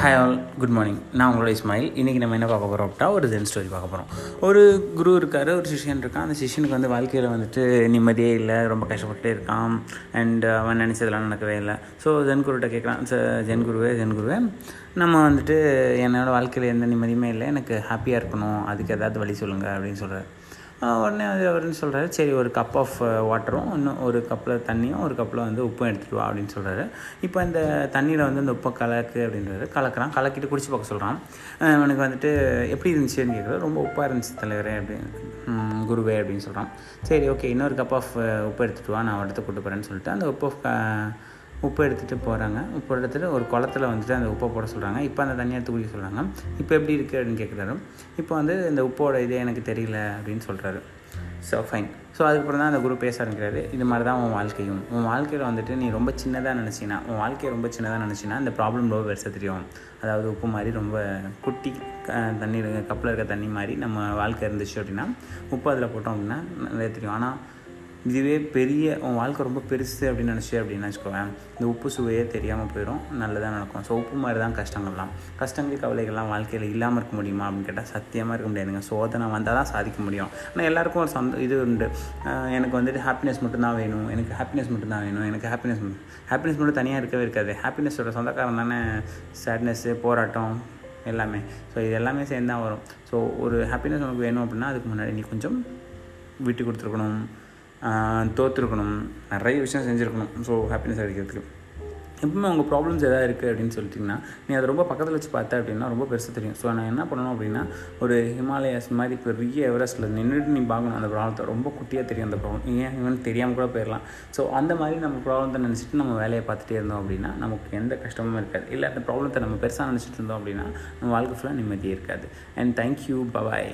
Hi all good morning நான் உங்களோட இஸ்மாயில் இன்றைக்கி நம்ம என்ன பார்க்க போகிறோம் அப்படின்னா ஒரு ஜென் ஸ்டோரி பார்க்க போகிறோம் ஒரு குரு இருக்கார் ஒரு சிஷியன் இருக்கான். அந்த சிஷியனுக்கு வந்து வாழ்க்கையில் வந்துட்டு நிம்மதியே இல்லை ரொம்ப கஷ்டப்பட்டே இருக்கான். அண்ட் அவன் நினச்சதெல்லாம் நடக்கவே இல்லை. ஸோ ஜென் குருகிட்ட கேட்குறான் ஜென் குருவே ஜென் குருவே நம்ம வந்துட்டு என்னோடய வாழ்க்கையில் எந்த நிம்மதியுமே இல்லை. எனக்கு ஹாப்பியாக இருக்கணும். அதுக்கு ஏதாவது வழி சொல்லுங்கள் அப்படின்னு சொல்கிறார் உடனே அது அவர்னு சொல்கிறாரு சரி ஒரு கப் ஆஃப் வாட்டரும் இன்னும் ஒரு கப்பில் தண்ணியும் ஒரு கப்பில் வந்து உப்பும் எடுத்துகிட்டு வா அப்படின்னு சொல்கிறாரு இப்போ இந்த தண்ணியில் வந்து இந்த உப்பை கலக்கு அப்படின்றாரு. கலக்கிறான். கலக்கிட்டு குடிச்சு பார்க்க சொல்கிறான் அவனுக்கு வந்துட்டு எப்படி இருந்துச்சுன்னு கேட்குறது ரொம்ப உப்பாக இருந்துச்சு தலைவரே அப்படின்னு குருவே அப்படின்னு சொல்கிறான் சரி ஓகே இன்னொரு கப் ஆஃப் உப்பு எடுத்துகிட்டு வா. நான் அடுத்து கூட்டு போகிறேன்னு சொல்லிட்டு அந்த உப்பு உப்பு எடுத்துகிட்டு போகிறாங்க உப்பு எடுத்துகிட்டு ஒரு குளத்துல வந்துட்டு அந்த உப்பை போட சொல்கிறாங்க இப்போ அந்த தண்ணியை எடுத்து குடிக்க சொல்கிறாங்க இப்போ எப்படி இருக்குது அப்படின்னு கேட்குறாரு இப்போ வந்து இந்த உப்போட இதே எனக்கு தெரியல அப்படின்னு சொல்கிறாரு ஸோ ஃபைன் ஸோ அதுக்கப்புறம் தான் அந்த குரு பேச ஆரம்பிக்கிறாரு. இது மாதிரி தான் உன் வாழ்க்கையும். உன் வாழ்க்கையில் வந்துட்டு நீ ரொம்ப சின்னதாக நினச்சினா உன் வாழ்க்கையை ரொம்ப சின்னதாக நினச்சினா இந்த ப்ராப்ளம் ரொம்ப பெருசாக தெரியும். அதாவது உப்பு மாதிரி ரொம்ப குட்டி தண்ணி கப்பில் இருக்க தண்ணி மாதிரி நம்ம வாழ்க்கை இருந்துச்சு அப்படின்னா உப்பு அதில் போட்டோம் அப்படின்னா நிறைய தெரியும். ஆனால் இதுவே பெரிய உன் வாழ்க்கை ரொம்ப பெருசு அப்படின்னு நினச்சி அப்படின்னு வச்சுக்கோவேன். இந்த உப்பு சுவையே தெரியாமல் போயிடும் நல்லதாக நடக்கும். ஸோ உப்பு மாதிரி தான் கஷ்டங்கள்லாம் கஷ்டங்கள் கவலைகள்லாம் வாழ்க்கையில் இல்லாமல் இருக்க முடியுமா அப்படின்னு கேட்டால் சத்தியமாக இருக்க முடியாதுங்க. சோதனை வந்தால் தான் சாதிக்க முடியும். ஆனால் எல்லாருக்கும் ஒரு சந்த இது உண்டு. எனக்கு வந்துட்டு ஹாப்பினஸ் மட்டும்தான் வேணும். எனக்கு ஹாப்பினஸ் மட்டும்தான் வேணும். எனக்கு ஹாப்பினஸ் ஹாப்பினஸ் மட்டும் தனியாக இருக்கவே இருக்காது. ஹாப்பினஸோட சொந்தக்காரன் தானே. சேட்னஸ்ஸு போராட்டம் எல்லாமே. ஸோ இது எல்லாமே சேர்ந்து தான் வரும். ஸோ ஒரு ஹாப்பினஸ் உனக்கு வேணும் அப்படின்னா அதுக்கு முன்னாடி நீ கொஞ்சம் விட்டு கொடுத்துருக்கணும். தோற்றுருக்கணும் நிறைய விஷயம் செஞ்சுருக்கணும். ஸோ ஹாப்பினஸ் அடிக்கிறதுக்கு. எப்பவுமே உங்கள் ப்ராப்ளம்ஸ் எதாவது இருக்குது அப்படின்னு சொல்லிட்டிங்கன்னா நீ அதை ரொம்ப பக்கத்தில் வச்சு பார்த்தா அப்படின்னா ரொம்ப பெருசாக தெரியும். ஸோ நான் என்ன பண்ணணும் அப்படின்னா ஒரு ஹிமாலயாஸ் மாதிரி பெரிய எவரெஸ்ட்டில் நின்றுட்டு நீ பார்க்கணும் அந்த ப்ராப்ளத்தை ரொம்ப குட்டியாக தெரியும் அந்த ப்ராப்ளம் ஏன்? ஈவன் தெரியாமல் கூட போயிடலாம் ஸோ அந்த மாதிரி நம்ம ப்ராப்ளத்தை நினச்சிட்டு நம்ம வேலையை பார்த்துட்டே இருந்தோம் அப்படின்னா நமக்கு எந்த கஷ்டமும் இருக்காது. இல்லை அந்த ப்ராப்ளத்தை நம்ம பெருசாக நினச்சிட்டு இருந்தோம் அப்படின்னா நம்ம வாழ்க்கை ஃபுல்லாக நிம்மதியே இருக்காது. And thank you bye bye